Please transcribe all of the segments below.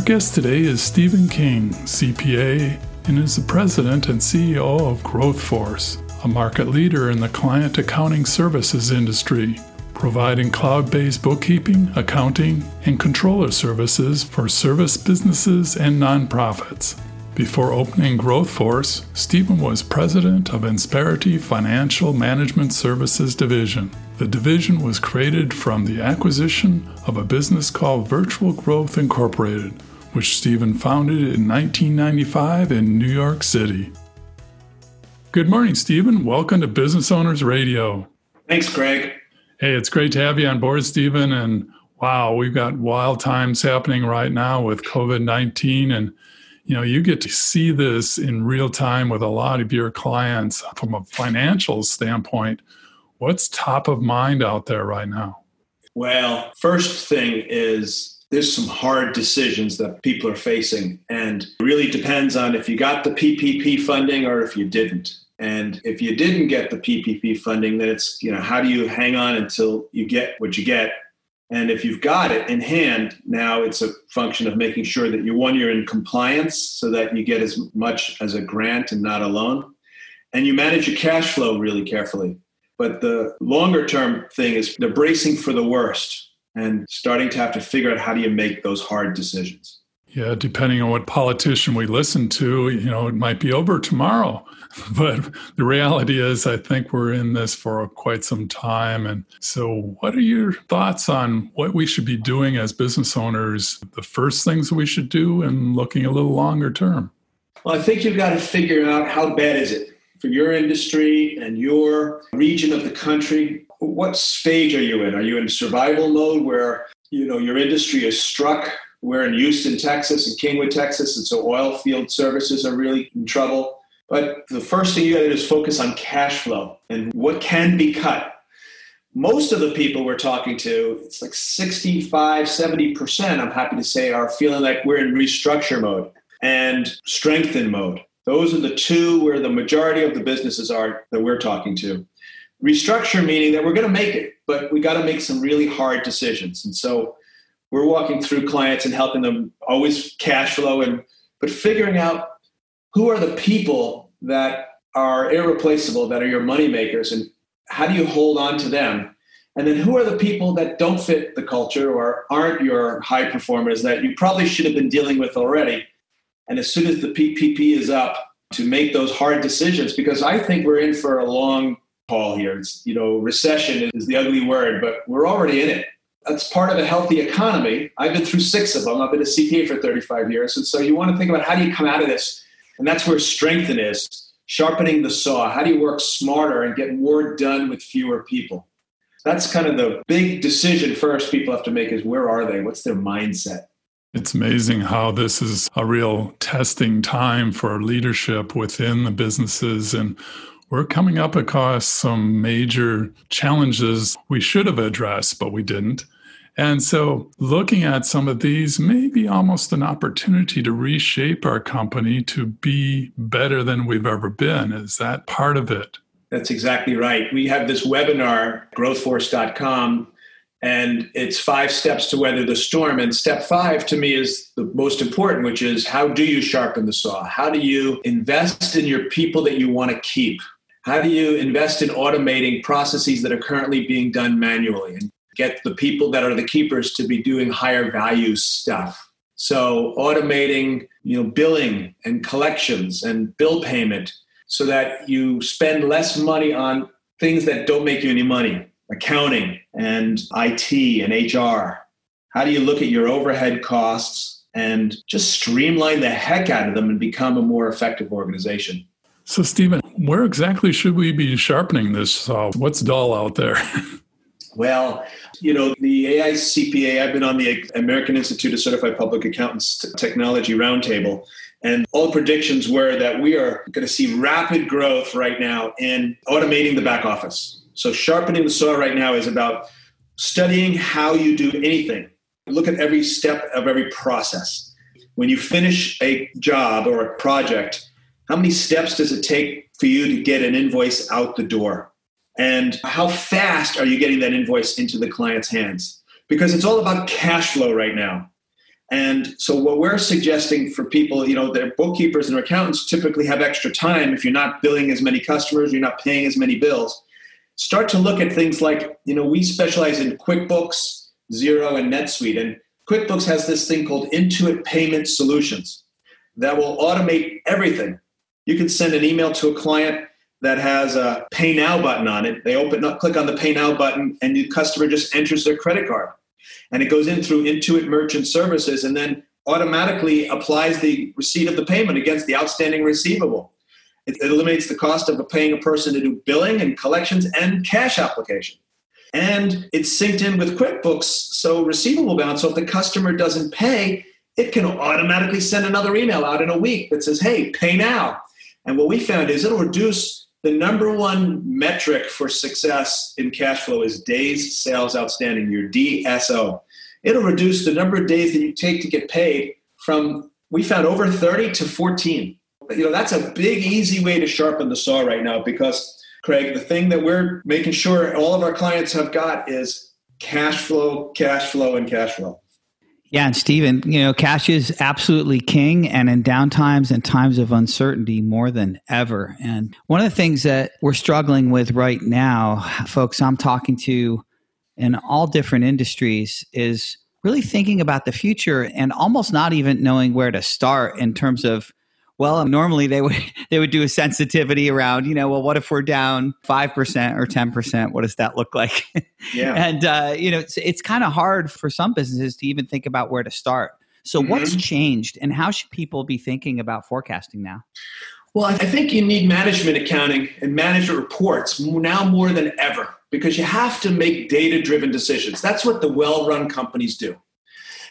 Our guest today is Stephen King, CPA, and is the president and CEO of GrowthForce, a market leader in the client accounting services industry, providing cloud based bookkeeping, accounting, and controller services for service businesses and nonprofits. Before opening GrowthForce, Stephen was president of Insperity Financial Management Services Division. The division was created from the acquisition of a business called Virtual Growth Incorporated, which Stephen founded in 1995 in New York City. Good morning, Stephen. Welcome to Business Owners Radio. Thanks, Greg. Hey, it's great to have you on board, Stephen. And wow, we've got wild times happening right now with COVID 19. And you know, you get to see this in real time with a lot of your clients from a financial standpoint What's top of mind out there right now? Well, first thing is there's some hard decisions that people are facing and it really depends on if you got the PPP funding or if you didn't. And if you didn't get the PPP funding, then it's, you know, how do you hang on until you get what you get? And if you've got it in hand, now it's a function of making sure that you one, you're in compliance so that you get as much as a grant and not a loan. And you manage your cash flow really carefully. But the longer term thing is they're bracing for the worst and starting to have to figure out how do you make those hard decisions. Yeah, depending on what politician we listen to, you know, it might be over tomorrow. But the reality is, I think we're in this for quite some time. And so, what are your thoughts on what we should be doing as business owners? The first things we should do and looking a little longer term? Well, I think you've got to figure out how bad is it? for your industry and your region of the country? What stage are you in? Are you in survival mode where you know your industry is struck? We're in Houston, Texas, and Kingwood, Texas, and so oil field services are really in trouble. But the first thing you got to do is focus on cash flow and what can be cut. Most of the people we're talking to, it's like 65, 70%, I'm happy to say, are feeling like we're in restructure mode and strengthen mode. Those are the two where the majority of the businesses are that we're talking to. Restructure meaning that we're going to make it, but we got to make some really hard decisions. And so we're walking through clients and helping them always cash flow and but figuring out who are the people that are irreplaceable, that are your money makers, and how do you hold on to them? And then who are the people that don't fit the culture or aren't your high performers that you probably should have been dealing with already? And as soon as the PPP is up, to make those hard decisions because I think we're in for a long haul here. It's, you know, recession is the ugly word, but we're already in it. That's part of a healthy economy. I've been through six of them. I've been a CPA for 35 years. And so you want to think about how do you come out of this? And that's where strengthen is sharpening the saw. How do you work smarter and get more done with fewer people? That's kind of the big decision first people have to make is where are they? What's their mindset? It's amazing how this is a real testing time for leadership within the businesses. And we're coming up across some major challenges we should have addressed, but we didn't. And so, looking at some of these may be almost an opportunity to reshape our company to be better than we've ever been. Is that part of it? That's exactly right. We have this webinar, growthforce.com, and it's five steps to weather the storm and step five to me is the most important which is how do you sharpen the saw how do you invest in your people that you want to keep how do you invest in automating processes that are currently being done manually and get the people that are the keepers to be doing higher value stuff so automating you know billing and collections and bill payment so that you spend less money on things that don't make you any money accounting and IT and HR? How do you look at your overhead costs and just streamline the heck out of them and become a more effective organization? So, Stephen, where exactly should we be sharpening this saw? What's dull out there? Well, you know, the AICPA, I've been on the American Institute of Certified Public Accountants Technology Roundtable, and all predictions were that we are going to see rapid growth right now in automating the back office. So, sharpening the saw right now is about studying how you do anything. Look at every step of every process. When you finish a job or a project, how many steps does it take for you to get an invoice out the door? and how fast are you getting that invoice into the client's hands? Because it's all about cash flow right now. And so what we're suggesting for people you know their bookkeepers and their accountants typically have extra time. If you're not billing as many customers you're not paying as many bills. Start to look at things like you know we specialize in quickbooks Xero and netsuite. And quickbooks has this thing called intuit payment solutions that will automate everything you can send an email to a client that has a pay now button on it. They open up, click on the pay now button, and the customer just enters their credit card. And it goes in through Intuit Merchant Services and then automatically applies the receipt of the payment against the outstanding receivable. It, it eliminates the cost of paying a person to do billing and collections and cash application. And it's synced in with QuickBooks, so receivable balance. So if the customer doesn't pay, it can automatically send another email out in a week that says, hey, pay now. And what we found is it'll reduce the number one metric for success in cash flow is days sales outstanding, your DSO. It'll reduce the number of days that you take to get paid from, we found over 30 to 14. You know, that's a big, easy way to sharpen the saw right now because, Craig, the thing that we're making sure all of our clients have got is cash flow, cash flow, and cash flow. Yeah, and Stephen, you know, cash is absolutely king and in downtimes and times of uncertainty more than ever. And one of the things that we're struggling with right now, folks I'm talking to in all different industries is really thinking about the future and almost not even knowing where to start in terms of well, normally they would they would do a sensitivity around, you know, well, what if we're down five percent or ten percent? What does that look like? Yeah, and uh, you know, it's it's kind of hard for some businesses to even think about where to start. So, mm-hmm. what's changed, and how should people be thinking about forecasting now? Well, I think you need management accounting and management reports now more than ever because you have to make data driven decisions. That's what the well run companies do.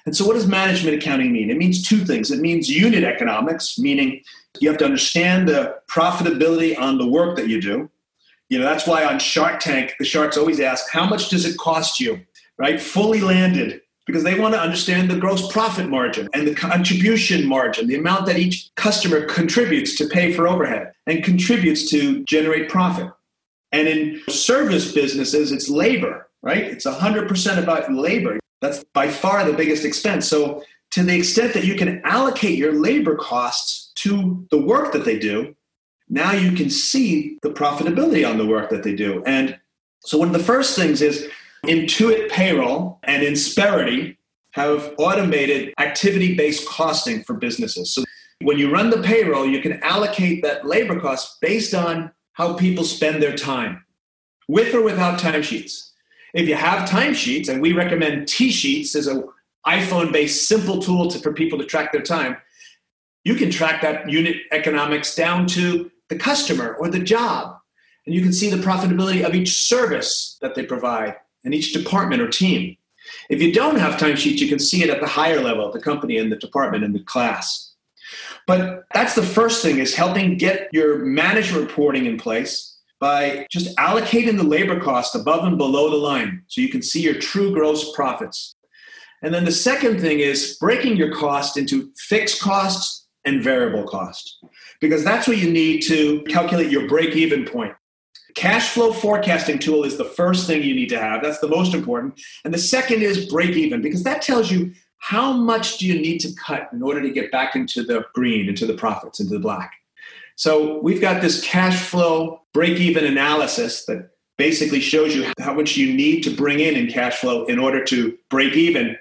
And so, what does management accounting mean? It means two things. It means unit economics, meaning you have to understand the profitability on the work that you do. You know, that's why on Shark Tank, the sharks always ask, how much does it cost you, right? Fully landed, because they want to understand the gross profit margin and the contribution margin, the amount that each customer contributes to pay for overhead and contributes to generate profit. And in service businesses, it's labor, right? It's 100% about labor. That's by far the biggest expense. So, to the extent that you can allocate your labor costs to the work that they do, now you can see the profitability on the work that they do. And so, one of the first things is Intuit Payroll and Insperity have automated activity based costing for businesses. So, when you run the payroll, you can allocate that labor cost based on how people spend their time, with or without timesheets. If you have timesheets, and we recommend T-Sheets as a iPhone-based simple tool to, for people to track their time, you can track that unit economics down to the customer or the job. And you can see the profitability of each service that they provide and each department or team. If you don't have timesheets, you can see it at the higher level the company and the department and the class. But that's the first thing is helping get your management reporting in place by just allocating the labor cost above and below the line so you can see your true gross profits. And then the second thing is breaking your cost into fixed costs and variable costs, because that's what you need to calculate your break even point. Cash flow forecasting tool is the first thing you need to have. That's the most important. And the second is break even, because that tells you how much do you need to cut in order to get back into the green, into the profits, into the black. So we've got this cash flow break even analysis that basically shows you how much you need to bring in in cash flow in order to break even.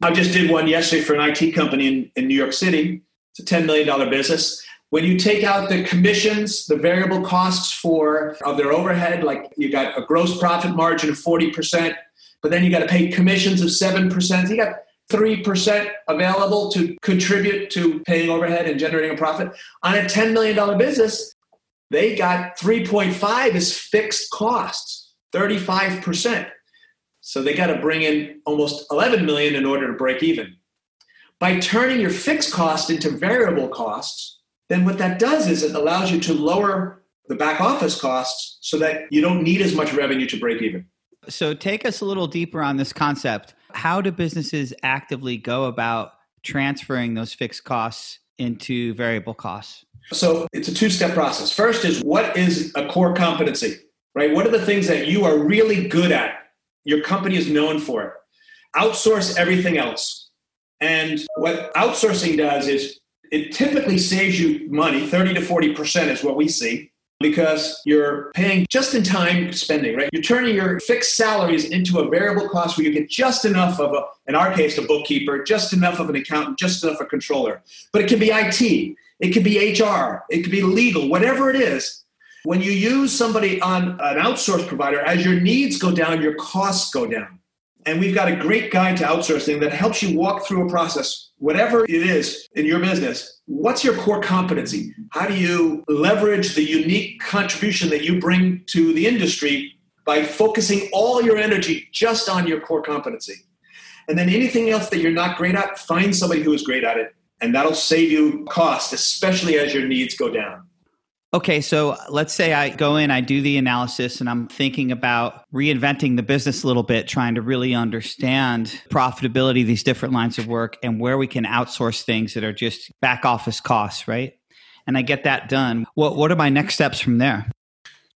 I just did one yesterday for an IT company in, in New York City. It's a $10 million business. When you take out the commissions, the variable costs for of their overhead, like you got a gross profit margin of 40%, but then you got to pay commissions of 7%. You got 3% available to contribute to paying overhead and generating a profit. On a $10 million business, they got 3.5 as fixed costs, 35%. So they got to bring in almost 11 million in order to break even. By turning your fixed cost into variable costs, then what that does is it allows you to lower the back office costs so that you don't need as much revenue to break even. So take us a little deeper on this concept. How do businesses actively go about transferring those fixed costs into variable costs? So it's a two step process. First is what is a core competency, right? What are the things that you are really good at? Your company is known for it. Outsource everything else. And what outsourcing does is it typically saves you money, 30 to 40% is what we see because you're paying just in time spending, right? You're turning your fixed salaries into a variable cost where you get just enough of a, in our case, a bookkeeper, just enough of an accountant, just enough of a controller. But it can be IT, it could be HR, it could be legal, whatever it is. When you use somebody on an outsource provider, as your needs go down, your costs go down. And we've got a great guide to outsourcing that helps you walk through a process, whatever it is in your business. What's your core competency? How do you leverage the unique contribution that you bring to the industry by focusing all your energy just on your core competency? And then anything else that you're not great at, find somebody who is great at it. And that'll save you cost, especially as your needs go down. Okay, so uh, let's say I go in, I do the analysis, and I'm thinking about reinventing the business a little bit, trying to really understand profitability, these different lines of work, and where we can outsource things that are just back office costs, right? And I get that done. What what are my next steps from there?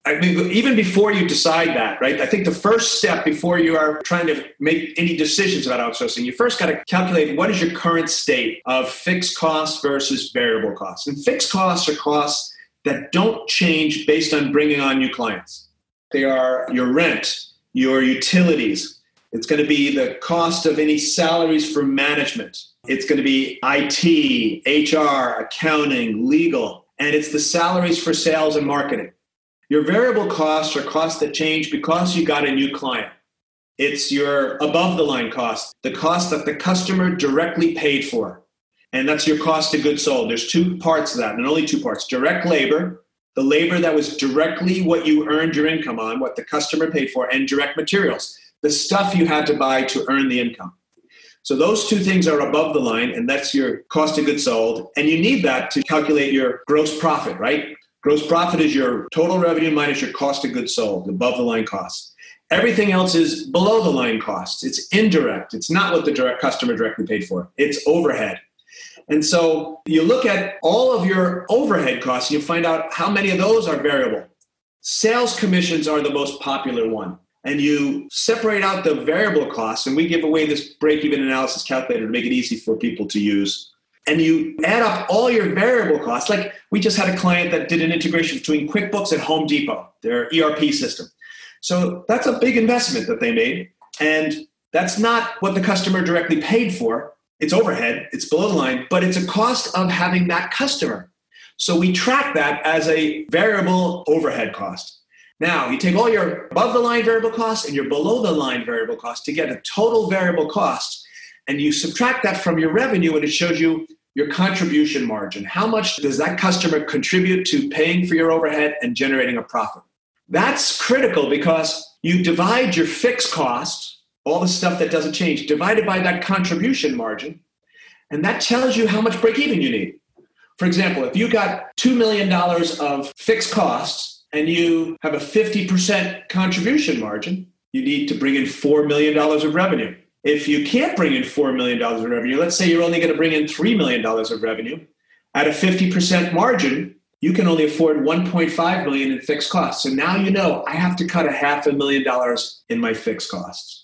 I mean, even before you decide that, right? I think the first step before you are trying to make any decisions about outsourcing, you first got to calculate what is your current state of fixed costs versus variable costs. And fixed costs are costs that don't change based on bringing on new clients. They are your rent, your utilities. It's going to be the cost of any salaries for management. It's going to be IT, HR, accounting, legal, and it's the salaries for sales and marketing. Your variable costs are costs that change because you got a new client. It's your above the line cost, the cost that the customer directly paid for and that's your cost of goods sold. There's two parts of that, and only two parts direct labor, the labor that was directly what you earned your income on, what the customer paid for, and direct materials, the stuff you had to buy to earn the income. So those two things are above the line, and that's your cost of goods sold. And you need that to calculate your gross profit, right? Gross profit is your total revenue minus your cost of goods sold, above the line costs. Everything else is below the line costs. It's indirect. It's not what the direct customer directly paid for. It's overhead. And so you look at all of your overhead costs and you find out how many of those are variable. Sales commissions are the most popular one. And you separate out the variable costs, and we give away this break even analysis calculator to make it easy for people to use. And you add up all your variable costs. Like we just had a client that did an integration between QuickBooks and Home Depot, their ERP system. So that's a big investment that they made. And that's not what the customer directly paid for it's overhead, it's below the line, but it's a cost of having that customer. So we track that as a variable overhead cost. Now, you take all your above the line variable costs and your below the line variable costs to get a total variable cost, and you subtract that from your revenue, and it shows you your contribution margin. How much does that customer contribute to paying for your overhead and generating a profit? That's critical because you divide your fixed costs all the stuff that doesn't change, divided by that contribution margin. And that tells you how much break even you need. For example, if you got $2 million of fixed costs and you have a 50% contribution margin, you need to bring in $4 million of revenue. If you can't bring in $4 million of revenue, let's say you're only going to bring in $3 million of revenue, at a 50% margin, you can only afford 1.5 million in fixed costs. So now you know I have to cut a half a million dollars in my fixed costs.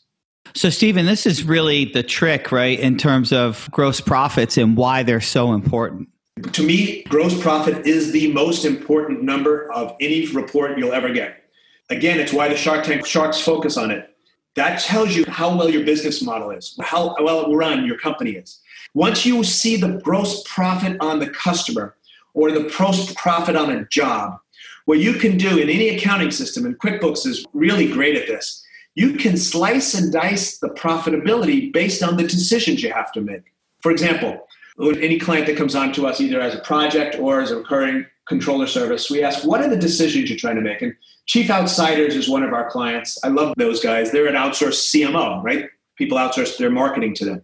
So, Stephen, this is really the trick, right, in terms of gross profits and why they're so important. To me, gross profit is the most important number of any report you'll ever get. Again, it's why the Shark Tank sharks focus on it. That tells you how well your business model is, how well run your company is. Once you see the gross profit on the customer or the gross profit on a job, what you can do in any accounting system, and QuickBooks is really great at this, you can slice and dice the profitability based on the decisions you have to make. For example, any client that comes on to us either as a project or as a recurring controller service, we ask, what are the decisions you're trying to make? And Chief Outsiders is one of our clients. I love those guys. They're an outsourced CMO, right? People outsource their marketing to them.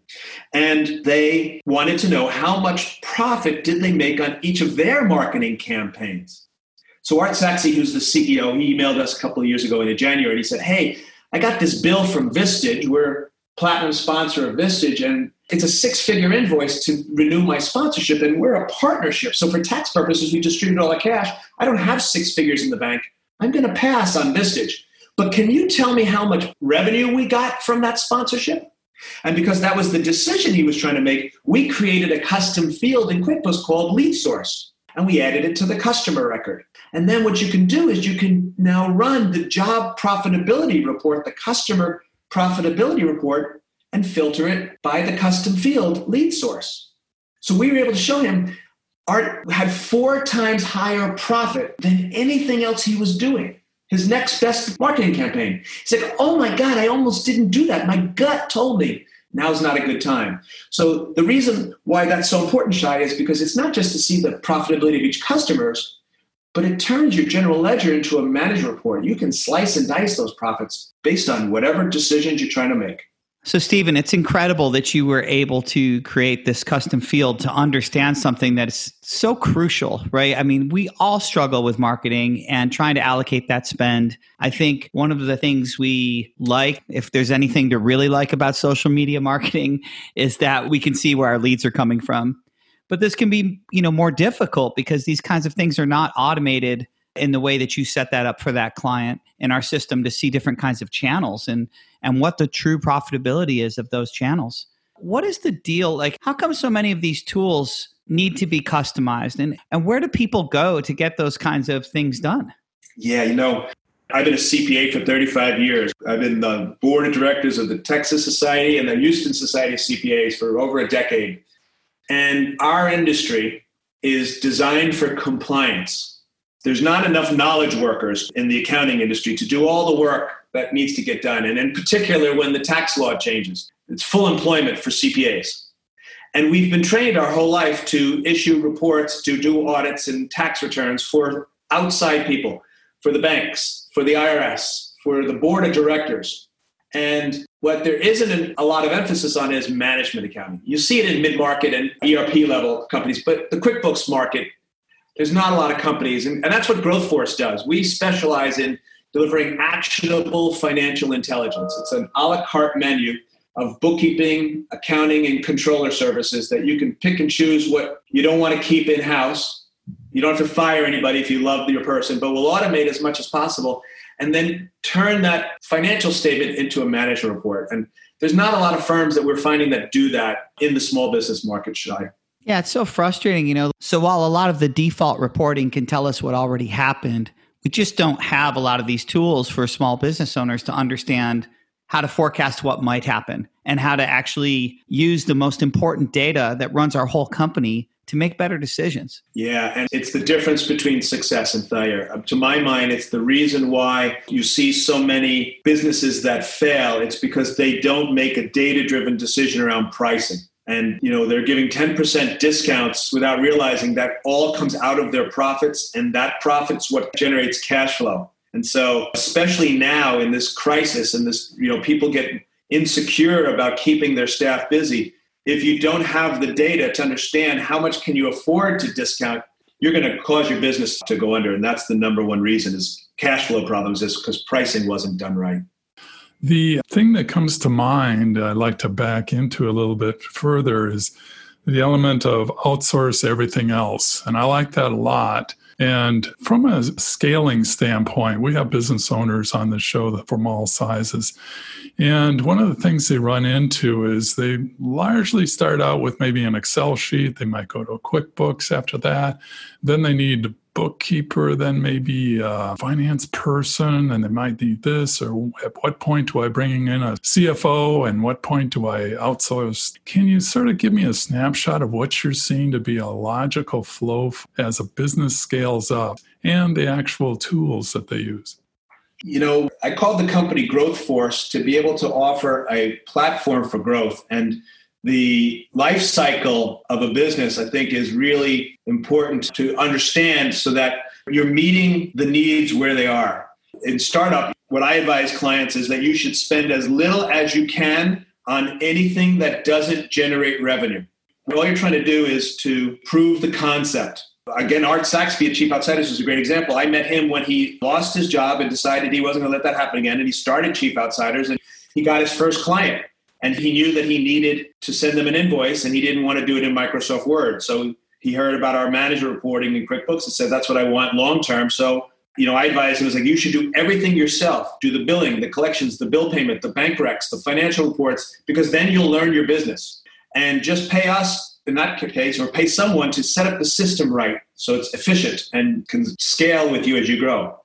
And they wanted to know how much profit did they make on each of their marketing campaigns. So Art Saxby, who's the CEO, he emailed us a couple of years ago in January and he said, Hey, I got this bill from Vistage. We're platinum sponsor of Vistage, and it's a six figure invoice to renew my sponsorship, and we're a partnership. So for tax purposes, we distribute all the cash. I don't have six figures in the bank. I'm going to pass on Vistage. But can you tell me how much revenue we got from that sponsorship? And because that was the decision he was trying to make, we created a custom field in QuickBooks called Lead Source, and we added it to the customer record. And then what you can do is you can now run the job profitability report, the customer profitability report, and filter it by the custom field lead source. So we were able to show him Art had four times higher profit than anything else he was doing. His next best marketing campaign. He's like, oh my God, I almost didn't do that. My gut told me now's not a good time. So the reason why that's so important, Shai, is because it's not just to see the profitability of each customers, but it turns your general ledger into a management report. You can slice and dice those profits based on whatever decisions you're trying to make. So, Stephen, it's incredible that you were able to create this custom field to understand something that is so crucial, right? I mean, we all struggle with marketing and trying to allocate that spend. I think one of the things we like, if there's anything to really like about social media marketing, is that we can see where our leads are coming from. But this can be, you know, more difficult because these kinds of things are not automated in the way that you set that up for that client in our system to see different kinds of channels and and what the true profitability is of those channels. What is the deal? Like how come so many of these tools need to be customized and and where do people go to get those kinds of things done? Yeah, you know, I've been a CPA for 35 years. I've been the board of directors of the Texas Society and the Houston Society of CPAs for over a decade. And our industry is designed for compliance there's not enough knowledge workers in the accounting industry to do all the work that needs to get done. And in particular, when the tax law changes, it's full employment for CPAs. And we've been trained our whole life to issue reports, to do audits and tax returns for outside people, for the banks, for the IRS, for the board of directors. And what there isn't a lot of emphasis on is management accounting. You see it in mid market and ERP level companies, but the QuickBooks market there's not a lot of companies, and, and that's what Growth Force does. We specialize in delivering actionable financial intelligence. It's an a la carte menu of bookkeeping, accounting, and controller services that you can pick and choose what you don't want to keep in house. You don't have to fire anybody if you love your person, but we'll automate as much as possible and then turn that financial statement into a management report. And there's not a lot of firms that we're finding that do that in the small business market, Shai? Yeah, it's so frustrating, you know. So while a lot of the default reporting can tell us what already happened, we just don't have a lot of these tools for small business owners to understand how to forecast what might happen and how to actually use the most important data that runs our whole company to make better decisions. Yeah, and it's the difference between success and failure. Um, to my mind, it's the reason why you see so many businesses that fail. It's because they don't make a data driven decision around pricing and you know they're giving 10% discounts without realizing that all comes out of their profits and that profits what generates cash flow. And so especially now in this crisis and this you know people get insecure about keeping their staff busy if you don't have the data to understand how much can you afford to discount you're going to cause your business to go under. And that's the number one reason is cash flow problems is because pricing wasn't done right the thing that comes to mind, I'd like to back into a little bit further, is the element of outsource everything else. And I like that a lot. And from a scaling standpoint, we have business owners on the show from all sizes. And one of the things they run into is they largely start out with maybe an Excel sheet. They might go to QuickBooks after that. Then they need bookkeeper, then maybe a finance person, and they might need this, or at what point do I bring in a CFO and what point do I outsource? Can you sort of give me a snapshot of what you're seeing to be a logical flow as a business scales up and the actual tools that they use? You know, I called the company Growth Force to be able to offer a platform for growth. And the life cycle of a business, I think, is really important to understand so that you're meeting the needs where they are. In startup, what I advise clients is that you should spend as little as you can on anything that doesn't generate revenue. All you're trying to do is to prove the concept. Again, Art Saxby at Chief Outsiders is a great example. I met him when he lost his job and decided he wasn't going to let that happen again. And he started Chief Outsiders and he got his first client. And he knew that he needed to send them an invoice and he didn't want to do it in Microsoft Word. So he heard about our manager reporting in QuickBooks and said, that's what I want long term. So, you know, I advised him, was like, you should do everything yourself. Do the billing, the collections, the bill payment, the bank recs, the financial reports, because then you'll learn your business. And just pay us in that case, or pay someone to set up the system right so it's efficient and can scale with you as you grow.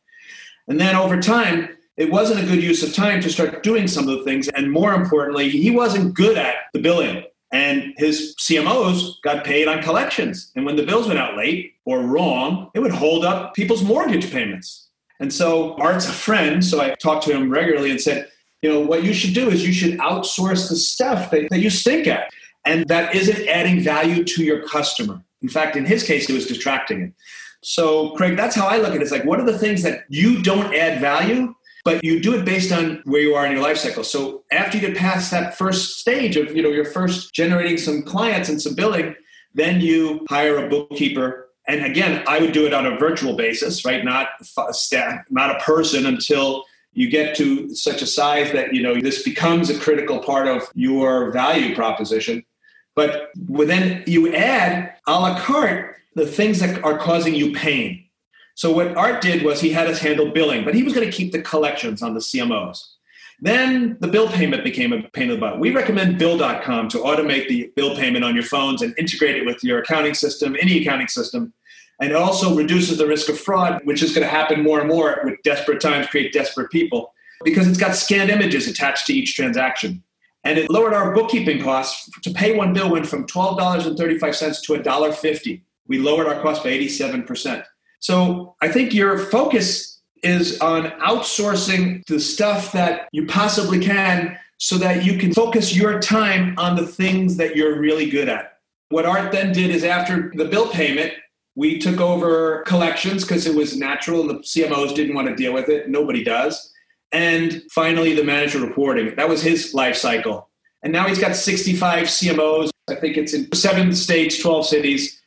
And then over time, it wasn't a good use of time to start doing some of the things. And more importantly, he wasn't good at the billing. And his CMOs got paid on collections. And when the bills went out late or wrong, it would hold up people's mortgage payments. And so Art's a friend, so I talked to him regularly and said, you know, what you should do is you should outsource the stuff that, that you stink at and that isn't adding value to your customer. In fact, in his case, it was distracting it. So, Craig, that's how I look at it. It's like, what are the things that you don't add value, but you do it based on where you are in your life cycle. So, after you get past that first stage of, you know, you're first generating some clients and some billing, then you hire a bookkeeper. And again, I would do it on a virtual basis, right? Not staff, not a person until you get to such a size that you know this becomes a critical part of your value proposition but then you add a la carte the things that are causing you pain. So what Art did was he had us handle billing, but he was going to keep the collections on the CMOs. Then the bill payment became a pain in the butt. We recommend Bill.com to automate the bill payment on your phones and integrate it with your accounting system, any accounting system. And it also reduces the risk of fraud, which is going to happen more and more with desperate times create desperate people because it's got scanned images attached to each transaction. And it lowered our bookkeeping costs. To pay one bill went from $12.35 to $1.50. We lowered our cost by 87%. So I think your focus is on outsourcing the stuff that you possibly can so that you can focus your time on the things that you're really good at. What Art then did is after the bill payment, we took over collections because it was natural and the CMOs didn't want to deal with it. Nobody does. And finally, the manager reporting. That was his life cycle. And now he's got 65 CMOs. I think it's in seven states, 12 cities.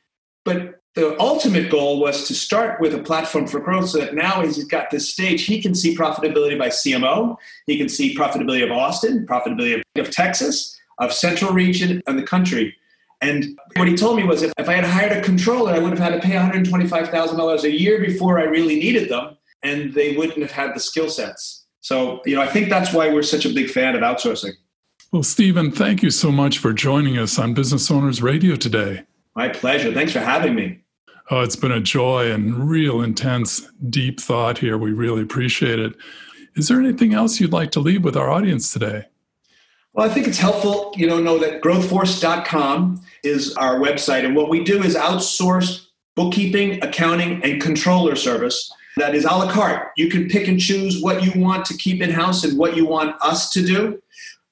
But the ultimate goal was to start with a platform for growth so that now he's got this stage, he can see profitability by CMO. He can see profitability of Austin, profitability of, of Texas, of central region and the country. And what he told me was if, if I had hired a controller, I would have had to pay $125,000 a year before I really needed them, and they wouldn't have had the skill sets. So, you know, I think that's why we're such a big fan of outsourcing. Well, Stephen, thank you so much for joining us on Business Owners Radio today. My pleasure. Thanks for having me. Oh, it's been a joy and real intense, deep thought here. We really appreciate it. Is there anything else you'd like to leave with our audience today? Well, I think it's helpful, you know, know that growthforce.com is our website. And what we do is outsource bookkeeping, accounting, and controller service that is a la carte. You can pick and choose what you want to keep in house and what you want us to do.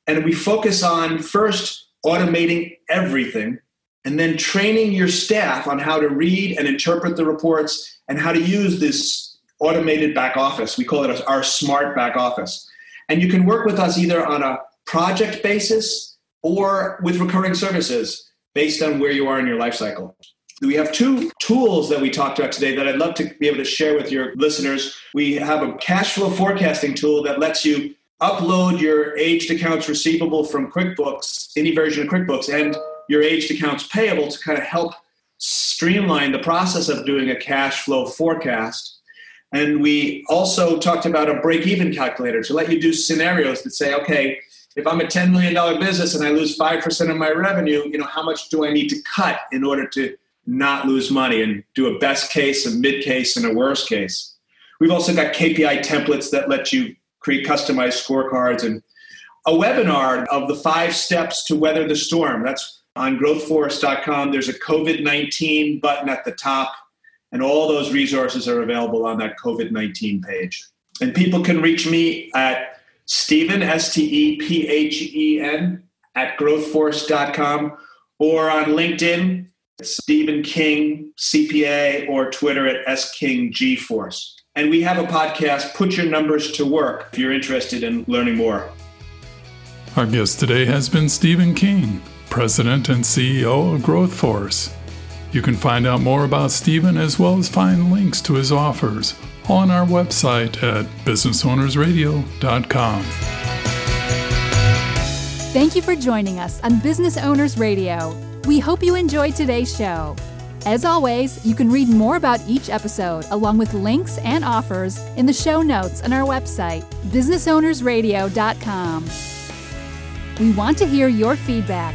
And we focus on first automating everything and then training your staff on how to read and interpret the reports and how to use this automated back office. We call it our smart back office. And you can work with us either on a project basis or with recurring services based on where you are in your life cycle. We have two tools that we talked about today that I'd love to be able to share with your listeners. We have a cash flow forecasting tool that lets you upload your aged accounts receivable from QuickBooks, any version of QuickBooks, and your aged accounts payable to kind of help streamline the process of doing a cash flow forecast. And we also talked about a break even calculator to let you do scenarios that say, okay, if I'm a $10 million business and I lose 5% of my revenue, you know, how much do I need to cut in order to not lose money and do a best case, a mid case, and a worst case. We've also got KPI templates that let you create customized scorecards and a webinar of the five steps to weather the storm. That's on growthforce.com. There's a COVID 19 button at the top, and all those resources are available on that COVID 19 page. And people can reach me at Stephen, S T E P H E N, at growthforce.com or on LinkedIn, Stephen King, CPA, or Twitter at S King G Force. And we have a podcast, Put Your Numbers to Work, if you're interested in learning more. Our guest today has been Stephen King, President and CEO of Growth Force. You can find out more about Stephen as well as find links to his offers on our website at businessownersradio.com. Thank you for joining us on Business Owners Radio. We hope you enjoyed today's show. As always, you can read more about each episode along with links and offers in the show notes on our website, businessownersradio.com. We want to hear your feedback.